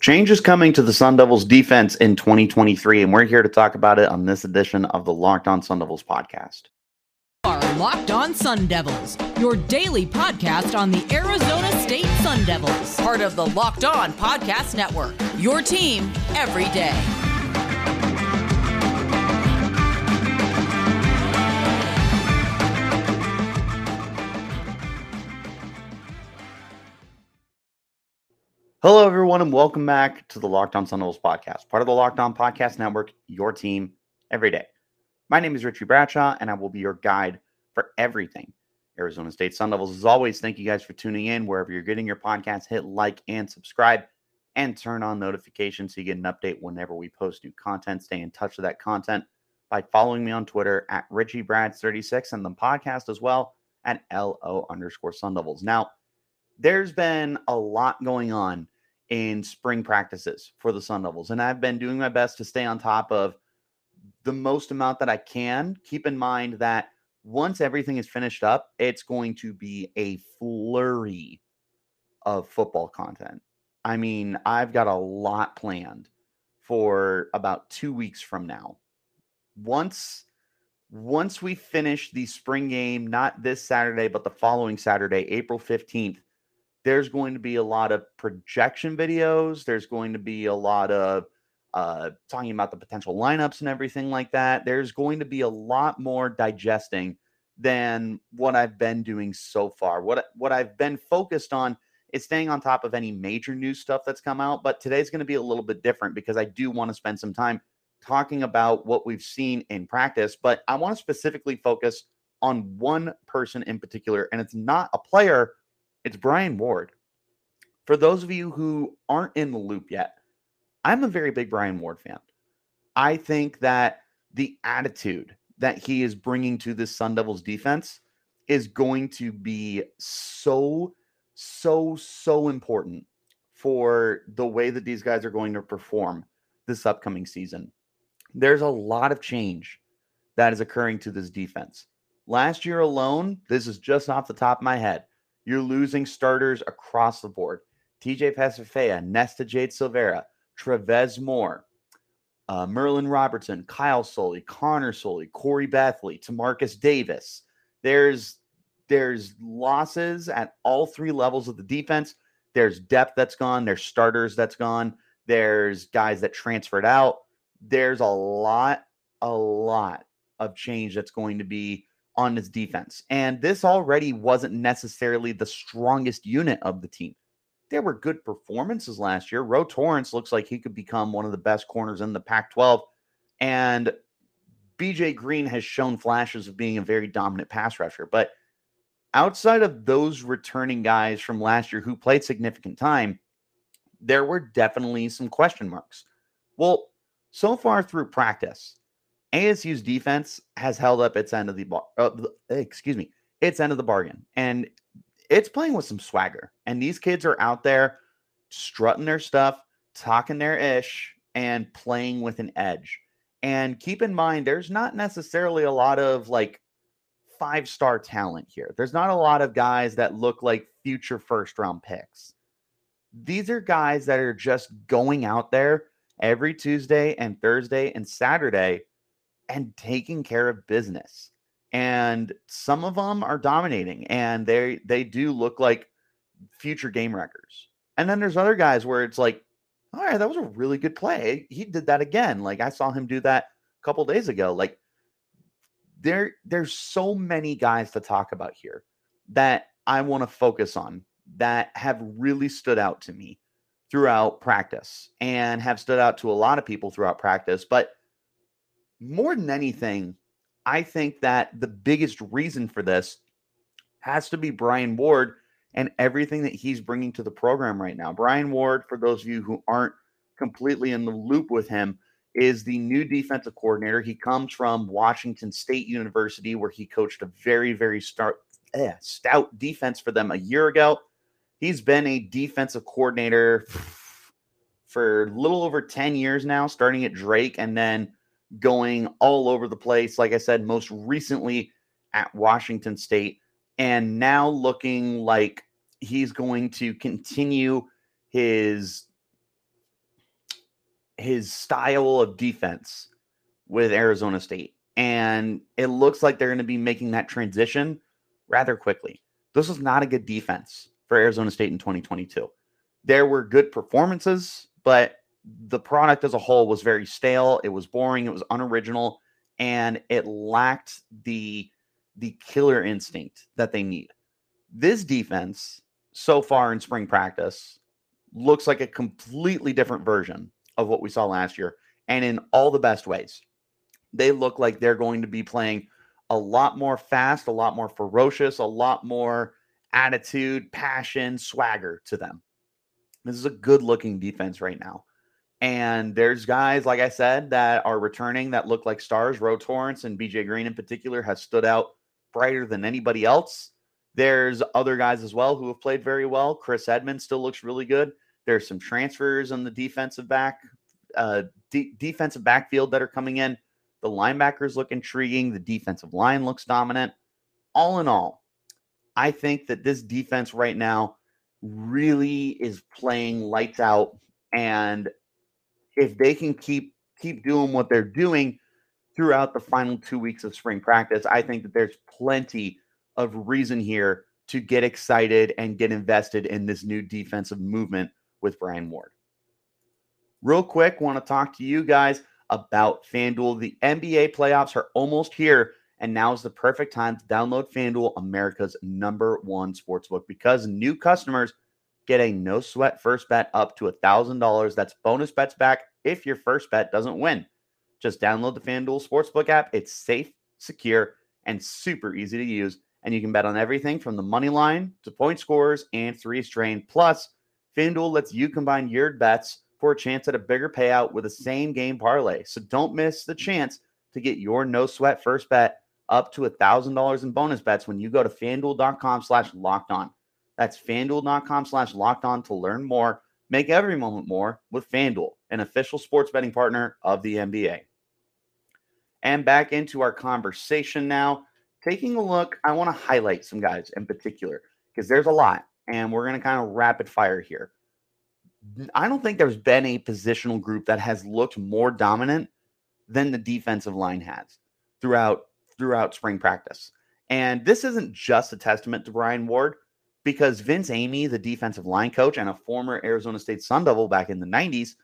Change is coming to the Sun Devils defense in 2023, and we're here to talk about it on this edition of the Locked On Sun Devils podcast. Locked On Sun Devils, your daily podcast on the Arizona State Sun Devils, part of the Locked On Podcast Network. Your team every day. Hello, everyone, and welcome back to the Locked On Sun Devils podcast, part of the Locked On Podcast Network, your team every day. My name is Richie Bradshaw, and I will be your guide for everything Arizona State Sun Devils. As always, thank you guys for tuning in. Wherever you're getting your podcast, hit like and subscribe and turn on notifications so you get an update whenever we post new content. Stay in touch with that content by following me on Twitter at RichieBrads36 and the podcast as well at LO underscore Sun Devils. Now, there's been a lot going on in spring practices for the Sun Devils, and I've been doing my best to stay on top of the most amount that I can. Keep in mind that once everything is finished up, it's going to be a flurry of football content. I mean, I've got a lot planned for about two weeks from now. Once once we finish the spring game, not this Saturday, but the following Saturday, April 15th, there's going to be a lot of projection videos. There's going to be a lot of uh, talking about the potential lineups and everything like that. There's going to be a lot more digesting than what I've been doing so far. What what I've been focused on is staying on top of any major news stuff that's come out. But today's going to be a little bit different because I do want to spend some time talking about what we've seen in practice. But I want to specifically focus on one person in particular, and it's not a player it's Brian Ward. For those of you who aren't in the loop yet, I'm a very big Brian Ward fan. I think that the attitude that he is bringing to this Sun Devils defense is going to be so, so, so important for the way that these guys are going to perform this upcoming season. There's a lot of change that is occurring to this defense. Last year alone, this is just off the top of my head. You're losing starters across the board. TJ Pesefea, Nesta Jade Silvera, Trevez Moore, uh, Merlin Robertson, Kyle Soelle, Connor Soelle, Khoury Bethley, Timarcus Davis. There's there's losses at all three levels of the defense. There's depth that's gone. There's starters that's gone. There's guys that transferred out. There's a lot, a lot of change that's going to be on his defense. And this already wasn't necessarily the strongest unit of the team. There were good performances last year. Ro Torrence looks like he could become one of the best corners in the Pac 12. And BJ Green has shown flashes of being a very dominant pass rusher. But outside of those returning guys from last year who played significant time, there were definitely some question marks. Well, so far through practice, ASU's defense has held up its end of the bar. Uh, excuse me, its end of the bargain, and it's playing with some swagger. And these kids are out there strutting their stuff, talking their ish, and playing with an edge. And keep in mind, there's not necessarily a lot of like five star talent here. There's not a lot of guys that look like future first round picks. These are guys that are just going out there every Tuesday and Thursday and Saturday and taking care of business. And some of them are dominating and they they do look like future game records. And then there's other guys where it's like, all right, that was a really good play. He did that again. Like I saw him do that a couple days ago. Like there there's so many guys to talk about here that I want to focus on that have really stood out to me throughout practice and have stood out to a lot of people throughout practice, but more than anything, I think that the biggest reason for this has to be Brian Ward and everything that he's bringing to the program right now. Brian Ward, for those of you who aren't completely in the loop with him, is the new defensive coordinator. He comes from Washington State University, where he coached a very, very start, eh, stout defense for them a year ago. He's been a defensive coordinator for a little over 10 years now, starting at Drake and then going all over the place. Like I said, most recently at Washington State, and now looking like he's going to continue his his style of defense with Arizona State. And it looks like they're going to be making that transition rather quickly. This was not a good defense for Arizona State in 2022. There were good performances, but the product as a whole was very stale. It was boring. It was unoriginal, and it lacked the the killer instinct that they need. This defense, so far in spring practice, looks like a completely different version of what we saw last year, and in all the best ways. They look like they're going to be playing a lot more fast, a lot more ferocious, a lot more attitude, passion, swagger to them. This is a good looking defense right now. And there's guys, like I said, that are returning that look like stars. Ro Torrence and BJ Green in particular has stood out brighter than anybody else. There's other guys as well who have played very well. Chris Edmonds still looks really good. There's some transfers on the defensive back, uh, de- defensive backfield that are coming in. The linebackers look intriguing. The defensive line looks dominant. All in all, I think that this defense right now really is playing lights out. And if they can keep keep doing what they're doing throughout the final two weeks of spring practice, I think that there's plenty of reason here to get excited and get invested in this new defensive movement with Brian Ward. Real quick, want to talk to you guys about FanDuel. The NBA playoffs are almost here, and now is the perfect time to download FanDuel, America's number one sportsbook, because new customers get a no sweat first bet up to $1,000. That's bonus bets back if your first bet doesn't win. Just download the FanDuel Sportsbook app. It's safe, secure, and super easy to use. And you can bet on everything from the money line to point scores and three strain. Plus, FanDuel lets you combine your bets for a chance at a bigger payout with a same game parlay. So don't miss the chance to get your no sweat first bet up to $1,000 in bonus bets when you go to fanduel.com slash locked on. That's fanduel.com slash locked on to learn more. Make every moment more with FanDuel, an official sports betting partner of the NBA. And back into our conversation now. Taking a look, I want to highlight some guys in particular because there's a lot, and we're going to kind of rapid fire here. I don't think there's been a positional group that has looked more dominant than the defensive line has throughout throughout spring practice. And this isn't just a testament to Brian Ward because Vince Amey, the defensive line coach and a former Arizona State Sun Devil back in the 90s,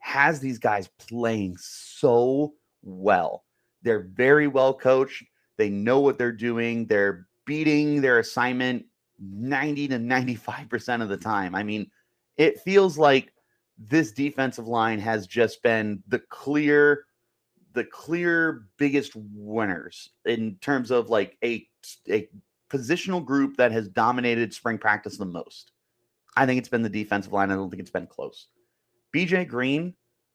has these guys playing so well. They're very well coached. They know what they're doing. They're beating their assignment 90 to 95% of the time. I mean, it feels like this defensive line has just been the clear the clear biggest winners in terms of like a a positional group that has dominated spring practice the most. I think it's been the defensive line. I don't think it's been close. BJ Green,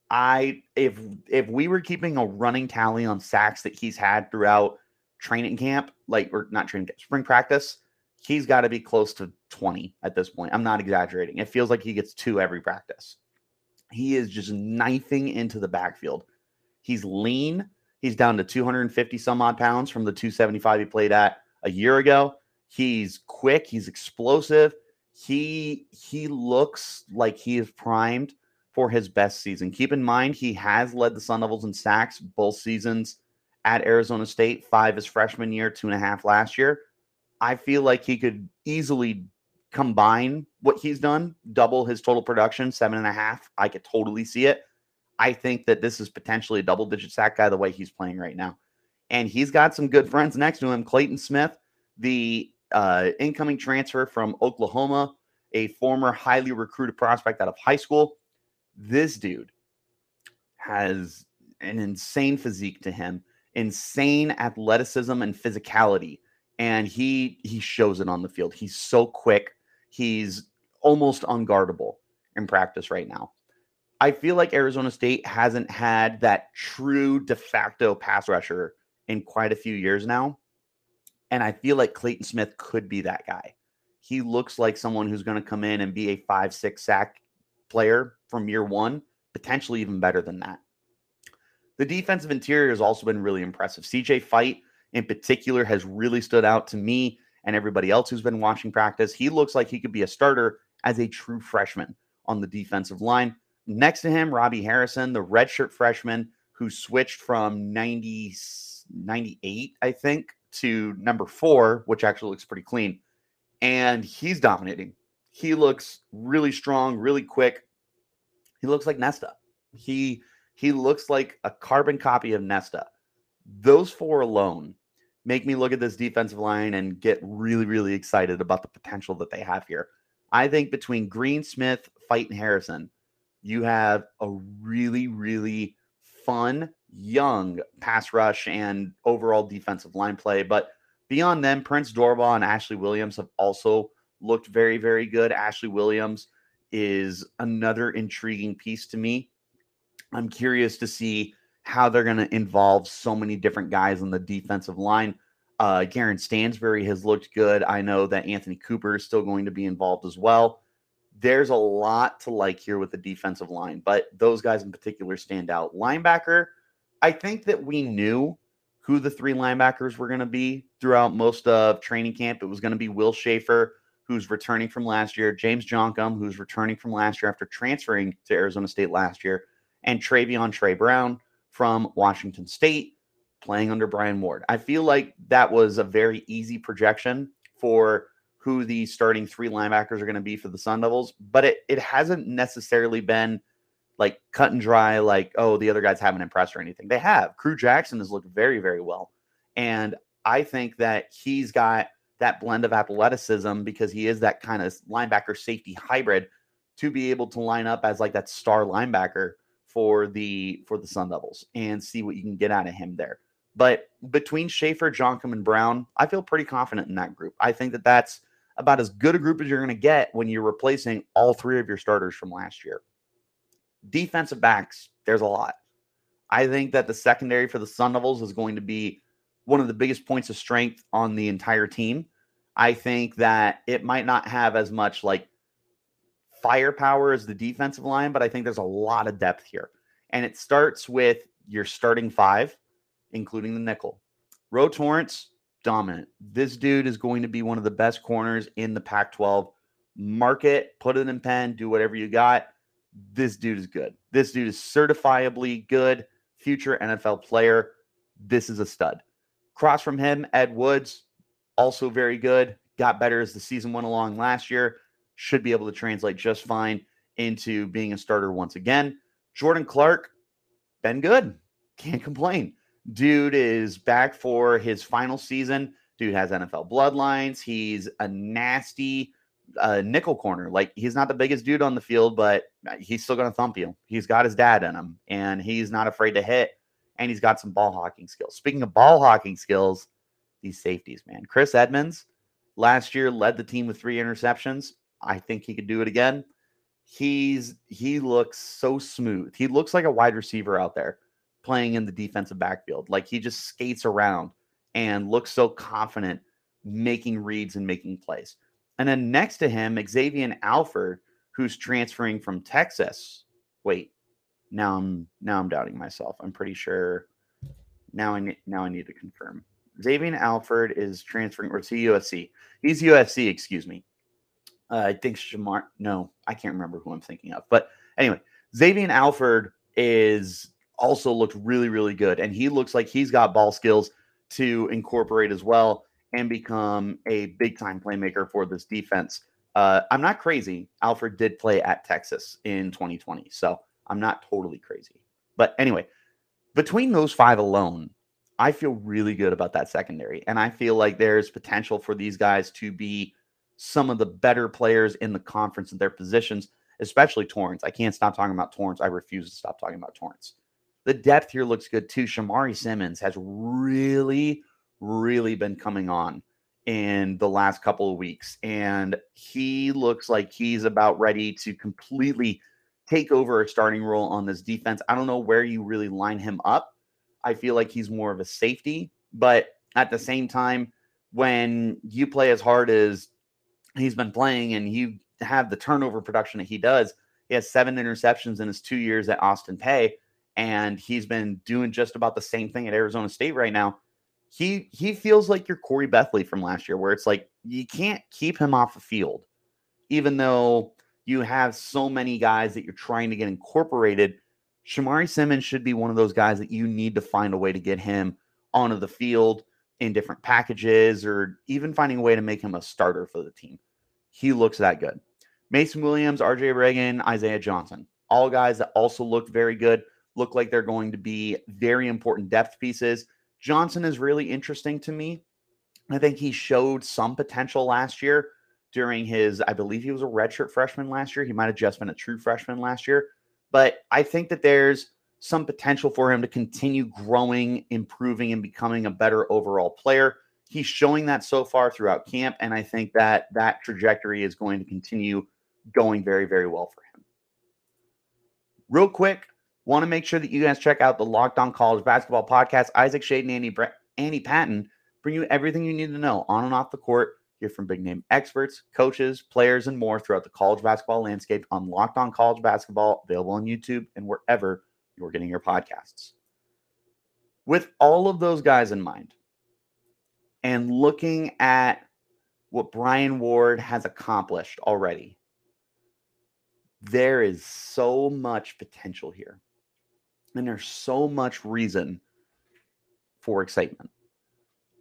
I if if we were keeping a running tally on sacks that he's had throughout training camp, like or not training camp, spring practice, he's got to be close to 20 at this point. I'm not exaggerating. It feels like he gets two every practice. He is just knifing into the backfield. He's lean. He's down to 250 some odd pounds from the 275 he played at a year ago. He's quick. He's explosive. He he looks like he is primed for his best season. Keep in mind he has led the Sun Devils in sacks both seasons at Arizona State. Five his freshman year, two and a half last year. I feel like he could easily combine what he's done, double his total production, seven and a half. I could totally see it. I think that this is potentially a double digit sack guy the way he's playing right now. And he's got some good friends next to him. Clayton Smith, the uh, incoming transfer from Oklahoma, a former highly recruited prospect out of high school. This dude has an insane physique to him, insane athleticism and physicality and he he shows it on the field. He's so quick. He's almost unguardable in practice right now. I feel like Arizona State hasn't had that true de facto pass rusher in quite a few years now. And I feel like Clayton Smith could be that guy. He looks like someone who's going to come in and be a five, six sack player from year one, potentially even better than that. The defensive interior has also been really impressive. CJ Fite, in particular has really stood out to me and everybody else who's been watching practice. He looks like he could be a starter as a true freshman on the defensive line. next to him, Robbie Harrison, the redshirt freshman who switched from 90, 98, I think, to number four, which actually looks pretty clean. And he's dominating. He looks really strong, really quick. He looks like Nesta. He he looks like a carbon copy of Nesta. Those four alone make me look at this defensive line and get really, really excited about the potential that they have here. I think between Green, Smith, Fite, and Harrison, you have a really, really fun, young pass rush and overall defensive line play. But beyond them, Prince Dorbah and Ashley Williams have also looked very, very good. Ashley Williams is another intriguing piece to me. I'm curious to see how they're going to involve so many different guys on the defensive line. Uh, Garen Stansbury has looked good. I know that Anthony Cooper is still going to be involved as well. There's a lot to like here with the defensive line, but those guys in particular stand out. Linebacker, I think that we knew who the three linebackers were going to be throughout most of training camp. It was going to be Will Schaefer, who's returning from last year, James Joncom, who's returning from last year after transferring to Arizona State last year, and Travion Trey Brown from Washington State playing under Brian Ward. I feel like that was a very easy projection for who the starting three linebackers are going to be for the Sun Devils, but it, it hasn't necessarily been like cut and dry, like, oh, the other guys haven't impressed or anything. They have. Crew Jackson has looked very, very well. And I think that he's got that blend of athleticism because he is that kind of linebacker safety hybrid to be able to line up as like that star linebacker for the for the Sun Devils and see what you can get out of him there. But between Schaefer, Joncom, and Brown, I feel pretty confident in that group. I think that that's about as good a group as you're going to get when you're replacing all three of your starters from last year. Defensive backs, there's a lot. I think that the secondary for the Sun Devils is going to be one of the biggest points of strength on the entire team. I think that it might not have as much like firepower as the defensive line, but I think there's a lot of depth here. And it starts with your starting five, including the nickel. Ro Torrence, dominant. This dude is going to be one of the best corners in the Pac 12. Mark it, put it in pen, do whatever you got. This dude is good. This dude is certifiably good, future NFL player. This is a stud. Cross from him, Ed Woods, also very good. Got better as the season went along last year should be able to translate just fine into being a starter once again. Jordan Clark, been good. Can't complain. Dude is back for his final season. Dude has NFL bloodlines. He's a nasty uh, nickel corner. Like he's not the biggest dude on the field, but he's still going to thump you. He's got his dad in him, and he's not afraid to hit. And he's got some ball hawking skills. Speaking of ball hawking skills, these safeties, man. Chris Edmonds last year led the team with three interceptions. I think he could do it again. He's he looks so smooth. He looks like a wide receiver out there playing in the defensive backfield. Like he just skates around and looks so confident making reads and making plays. And then next to him, Xavier Alford, who's transferring from Texas. Wait, now I'm now I'm doubting myself. I'm pretty sure now I now I need to confirm. Xavier Alford is transferring or to USC. He's USC, excuse me. Uh, I think Shamar. No, I can't remember who I'm thinking of. But anyway, Xavier Alford is also looked really, really good, and he looks like he's got ball skills to incorporate as well and become a big time playmaker for this defense. Uh, I'm not crazy. Alford did play at Texas in 2020, so I'm not totally crazy. But anyway, between those five alone, I feel really good about that secondary, and I feel like there's potential for these guys to be some of the better players in the conference in their positions, especially Torrence. I can't stop talking about Torrence. I refuse to stop talking about Torrence. The depth here looks good too. Shamari Simmons has really, really been coming on in the last couple of weeks, and he looks like he's about ready to completely take over a starting role on this defense. I don't know where you really line him up. I feel like he's more of a safety, but at the same time, when you play as hard as he's been playing and you have the turnover production that he does. He has seven interceptions in his two years at Austin Peay, and he's been doing just about the same thing at Arizona State right now. He he feels like your Khoury Bethley from last year, where it's like you can't keep him off the field, even though You have so many guys that you're trying to get incorporated. Shamari Simmons should be one of those guys that you need to find a way to get him onto the field in different packages or even finding a way to make him a starter for the team. He looks that good. Mason Williams, RJ Reagan, Isaiah Johnson, all guys that also look very good, look like they're going to be very important depth pieces. Johnson is really interesting to me. I think he showed some potential last year during his, I believe he was a redshirt freshman last year. He might have just been a true freshman last year. But I think that there's some potential for him to continue growing, improving, and becoming a better overall player. He's showing that so far throughout camp. And I think that that trajectory is going to continue going very, very well for him. Real quick, want to make sure that you guys check out the Locked On College Basketball Podcast. Isaac Shade and Andy, Andy Patton bring you everything you need to know on and off the court Hear from big name experts, coaches, players, and more throughout the college basketball landscape on Locked On College Basketball, available on YouTube and wherever you're getting your podcasts. With all of those guys in mind, and looking at what Brian Ward has accomplished already, there is so much potential here. And there's so much reason for excitement.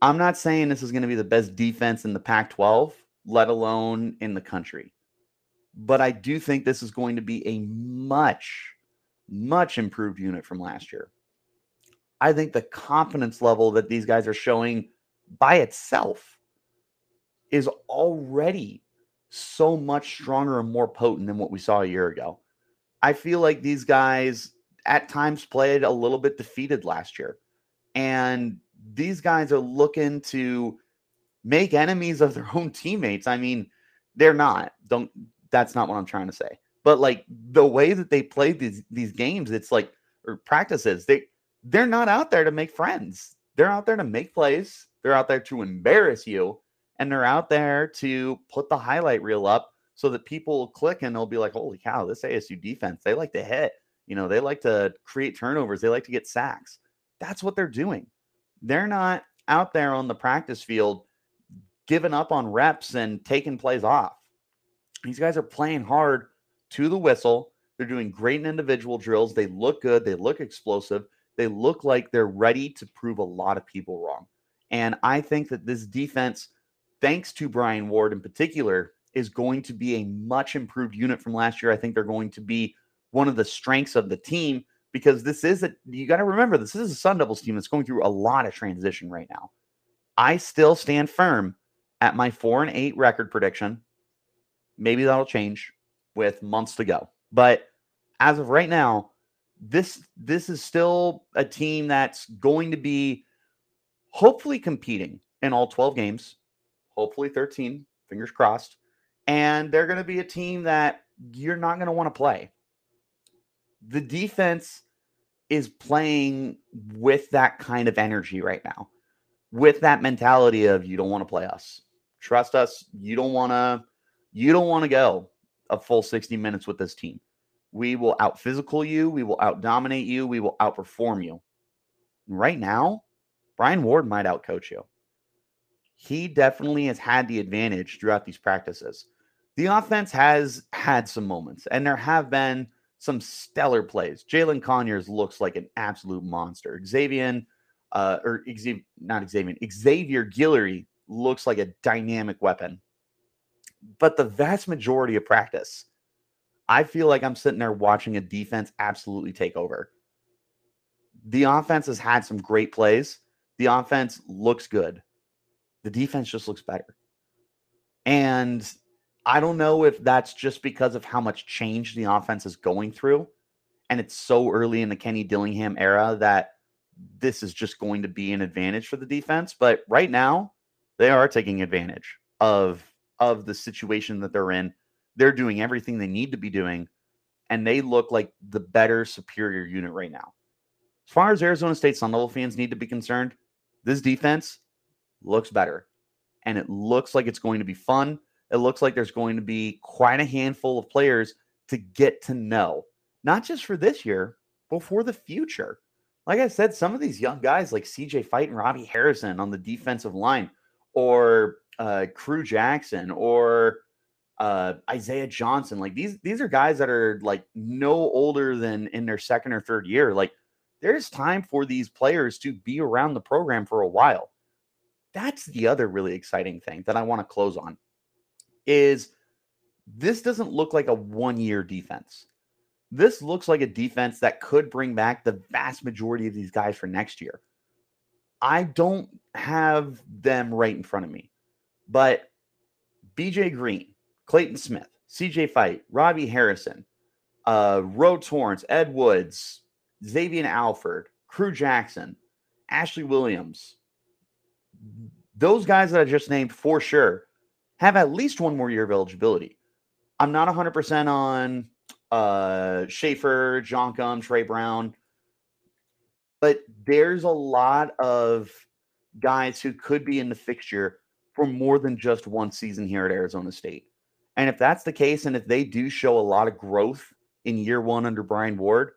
I'm not saying this is going to be the best defense in the Pac 12, let alone in the country. But I do think this is going to be a much, much improved unit from last year. I think the confidence level that these guys are showing by itself is already so much stronger and more potent than what we saw a year ago. I feel like these guys at times played a little bit defeated last year. And these guys are looking to make enemies of their own teammates. I mean, they're not. Don't that's not what I'm trying to say. But like the way that they play these these games, it's like or practices, they they're not out there to make friends. They're out there to make plays. They're out there to embarrass you, and they're out there to put the highlight reel up so that people click and they'll be like, "Holy cow, this ASU defense! They like to hit. You know, they like to create turnovers. They like to get sacks. That's what they're doing. They're not out there on the practice field giving up on reps and taking plays off. These guys are playing hard to the whistle. They're doing great in individual drills. They look good. They look explosive. They look like they're ready to prove a lot of people wrong. And I think that this defense, thanks to Brian Ward in particular, is going to be a much improved unit from last year. I think they're going to be one of the strengths of the team because this is a you got to remember this is a Sun Devils team that's going through a lot of transition right now. I still stand firm at my four and eight record prediction. Maybe that'll change with months to go, but as of right now, this this is still a team that's going to be hopefully competing in all 12 games, hopefully 13, fingers crossed. And they're going to be a team that you're not going to want to play the defense is playing with that kind of energy right now, with that mentality of you don't want to play us. Trust us. You don't want to. You don't want to go a full 60 minutes with this team. We will out physical you. We will out dominate you. We will outperform you. Right now, Brian Ward might outcoach you. He definitely has had the advantage throughout these practices. The offense has had some moments, and there have been some stellar plays. Jalen Conyers looks like an absolute monster. Xavier, uh, or Xavier, not Xavier, Xavier Guillory looks like a dynamic weapon. But the vast majority of practice, I feel like I'm sitting there watching a defense absolutely take over. The offense has had some great plays. The offense looks good. The defense just looks better. And I don't know if that's just because of how much change the offense is going through. And it's so early in the Kenny Dillingham era that this is just going to be an advantage for the defense. But right now, they are taking advantage of of the situation that they're in. They're doing everything they need to be doing, and they look like the better, superior unit right now. As far as Arizona State Sun Devil fans need to be concerned, this defense looks better, and it looks like it's going to be fun it looks like there's going to be quite a handful of players to get to know, not just for this year, but for the future. Like I said, some of these young guys like CJ Fite and Robbie Harrison on the defensive line, or uh, Crew Jackson, or uh, Isaiah Johnson. Like these, these are guys that are like no older than in their second or third year. Like there's time for these players to be around the program for a while. That's the other really exciting thing that I want to close on is this doesn't look like a one year defense. This looks like a defense that could bring back the vast majority of these guys for next year. I don't have them right in front of me, but BJ Green, Clayton Smith, CJ Fite, Robbie Harrison, uh, Ro Torrence, Ed Woods, Xavier Alford, Crew Jackson, Ashley Williams, those guys that I just named for sure have at least one more year of eligibility. I'm not 100% on uh, Schaefer, Jonkum, Trey Brown, but there's a lot of guys who could be in the fixture for more than just one season here at Arizona State. And if that's the case, and if they do show a lot of growth in year one under Brian Ward,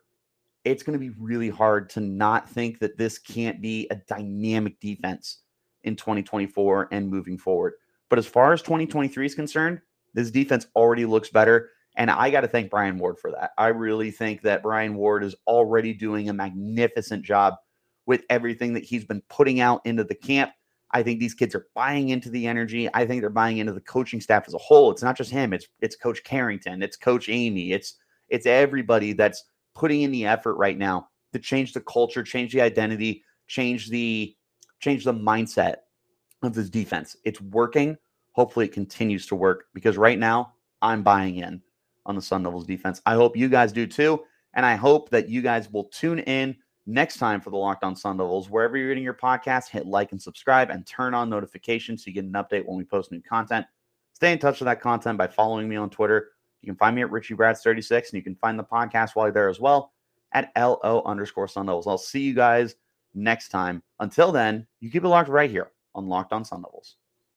it's going to be really hard to not think that this can't be a dynamic defense in 2024 and moving forward. But as far as 2023 is concerned, this defense already looks better. And I got to thank Brian Ward for that. I really think that Brian Ward is already doing a magnificent job with everything that he's been putting out into the camp. I think these kids are buying into the energy. I think they're buying into the coaching staff as a whole. It's not just him. It's it's Coach Carrington. It's Coach Amey. It's it's everybody that's putting in the effort right now to change the culture, change the identity, change the change the mindset of this defense. It's working. Hopefully, it continues to work because right now I'm buying in on the Sun Devils defense. I hope you guys do too, and I hope that you guys will tune in next time for the Locked On Sun Devils. Wherever you're getting your podcast, hit like and subscribe and turn on notifications so you get an update when we post new content. Stay in touch with that content by following me on Twitter. You can find me at Richie Brads 36 and you can find the podcast while you're there as well at LO underscore Sun Devils. I'll see you guys next time. Until then, you keep it locked right here on Locked On Sun Devils.